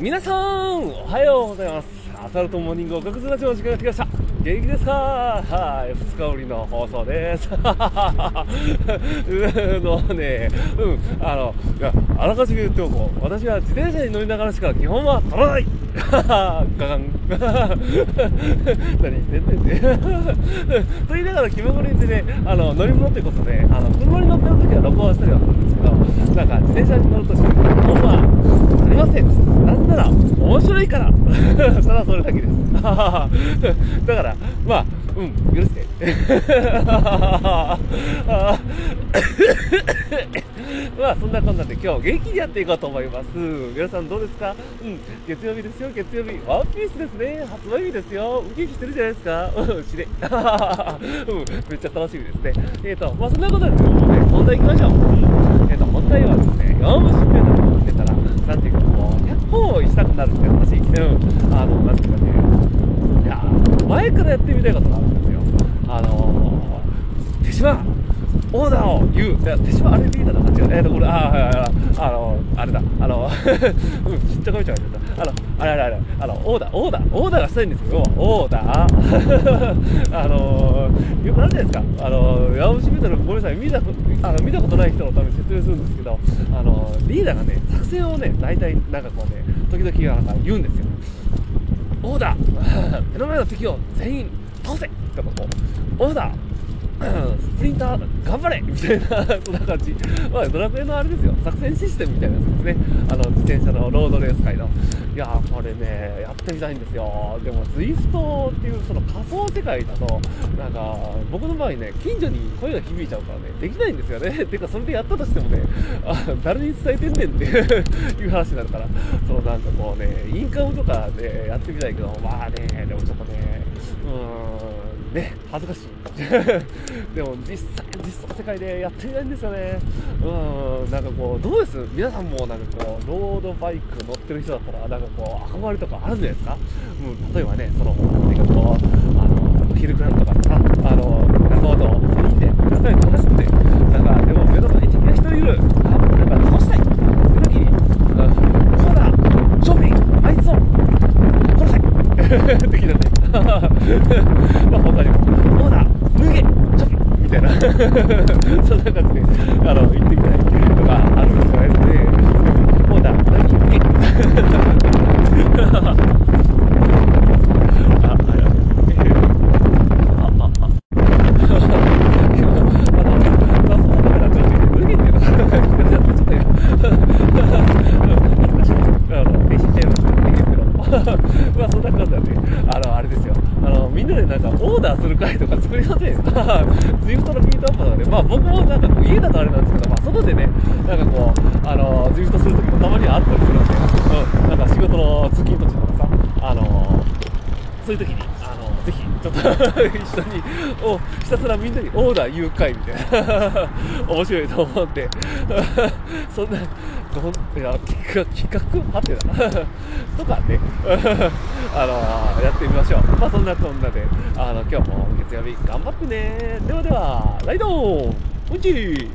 皆さんおはようございます。アサルトモーニングおかくずラジオの時間が来ました。元気ですか？はい2日ぶりの放送です。うーのねうんあのあらかじめ言っておこう。私は自転車に乗りながらしか基本は取らない。ガガン。何？言ってんねんね。と言いながら気まぐれでねあの乗り物ということであの車に乗ってる時は録音したりはするんですけどなんか自転車に乗るとしても本はありません。なぜなら面白いから。ただそれだけです。だからまあうん許して。まあそんなこんなんで今日元気にやっていこうと思います。皆さんどうですか？うん月曜日ですよ。月曜日ワンピースですね。発売日ですよ。ウキウキしてるじゃないですか。うんしれ。うんめっちゃ楽しみですね。えっ、ー、とまあそんなことでもうね本題行きましょう、うん、えっ、ー、と本題はですね弱虫ペダルなんていうかこう100本したくなるって話うん。あのなんていうかねいや前からやってみたいことがあるんですよ。あのー、手島オーダー。を言う。いや、手島あれリーダー。だ、間違え。えっ、ー、と、これ、あ、はいはいはい、あの、あれだ、あの、うん、ちっちゃかめちゃうあの、あれあれあれ、あの、オーダー、オーダー、オーダー。がしたいんですよ。オーダー。あの、よくあるじゃないですか。あの、ヤオシメタル、ごめんなさい、見たあの見たことない人のために説明するんですけど、あの、リー。ダー。がね、作戦をね、大体、なんかこうね、時々なんか言うんですよ。オーダー。目の前の敵を全員倒せとかこう、オーダー。スプリンター頑張れみたいな、そんな感じ。まあ、ドラクエのあれですよ、作戦システムみたいなやつですね。あの、自転車のロードレース界の。いやー、これね、やってみたいんですよ。でも、ツイストっていうその仮想世界だと、なんか、僕の場合ね、近所に声が響いちゃうからね、できないんですよね。てか、それでやったとしてもね、あ 誰に伝えてんねんっていう話になるから、そのなんかこうね、インカムとかでやってみたいけど、まあね、でもちょっとね、ね、恥ずかしい。でも実際、実際世界でやっていないんですよね。うん、なんかこう、どうです？皆さんもなんかこう、ロードバイク乗ってる人だったら、なんかこう、憧れとかあるんじゃないですか？うん、例えばね、その、なんかこう、あの、ヒルクラブとかさ、あの、仲間と4人で、例えば走って、なんか、でも目の前に敵が1人いる。あ、なんか倒したい。その時に、うん、そうだ、ショッピング、あいつを、殺せ的なね。まあ他にも、オーダー、脱げちょっとみたいな。そんな感じであの行ってみたいとかあるんじゃないですかね。オーダー脱げ。なんかオーダーする回とか作りません ?ZWIFT のミートアップとかで、まあ僕もなんかこう家だとあれなんですけど、まあ外でね、なんかこう、あの、 ZWIFT するときもたまにはあったりするんで、うん、なんか仕事の通勤途中とかさ、あのそういう時に、あのぜひ、ちょっと一緒に、お、ひたすらみんなにオーダー誘拐みたいな、面白いと思うんで、そんな、どん、いや、企画、企画はてな、とかね、あのやってみましょう。まあそんなこんなで、あの、今日も月曜日頑張ってね。ではでは、ライドうんち